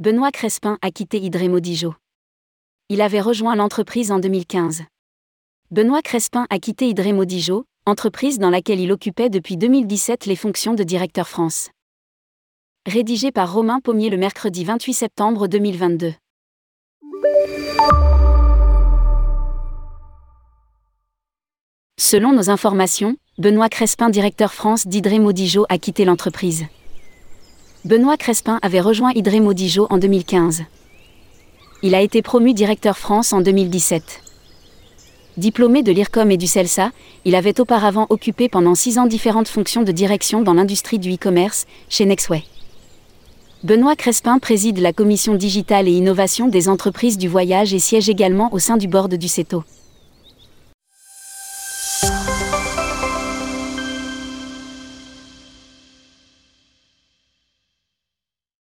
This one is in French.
Benoît Crespin a quitté Hydré-Modijo. Il avait rejoint l'entreprise en 2015. Benoît Crespin a quitté Hydré-Modijo, entreprise dans laquelle il occupait depuis 2017 les fonctions de directeur France. Rédigé par Romain Pommier le mercredi 28 septembre 2022. Selon nos informations, Benoît Crespin, directeur France d'Hydré-Modijo, a quitté l'entreprise. Benoît Crespin avait rejoint Hydré-Modijo en 2015. Il a été promu directeur France en 2017. Diplômé de l'IRCOM et du CELSA, il avait auparavant occupé pendant six ans différentes fonctions de direction dans l'industrie du e-commerce, chez Nexway. Benoît Crespin préside la commission digitale et innovation des entreprises du voyage et siège également au sein du board du CETO.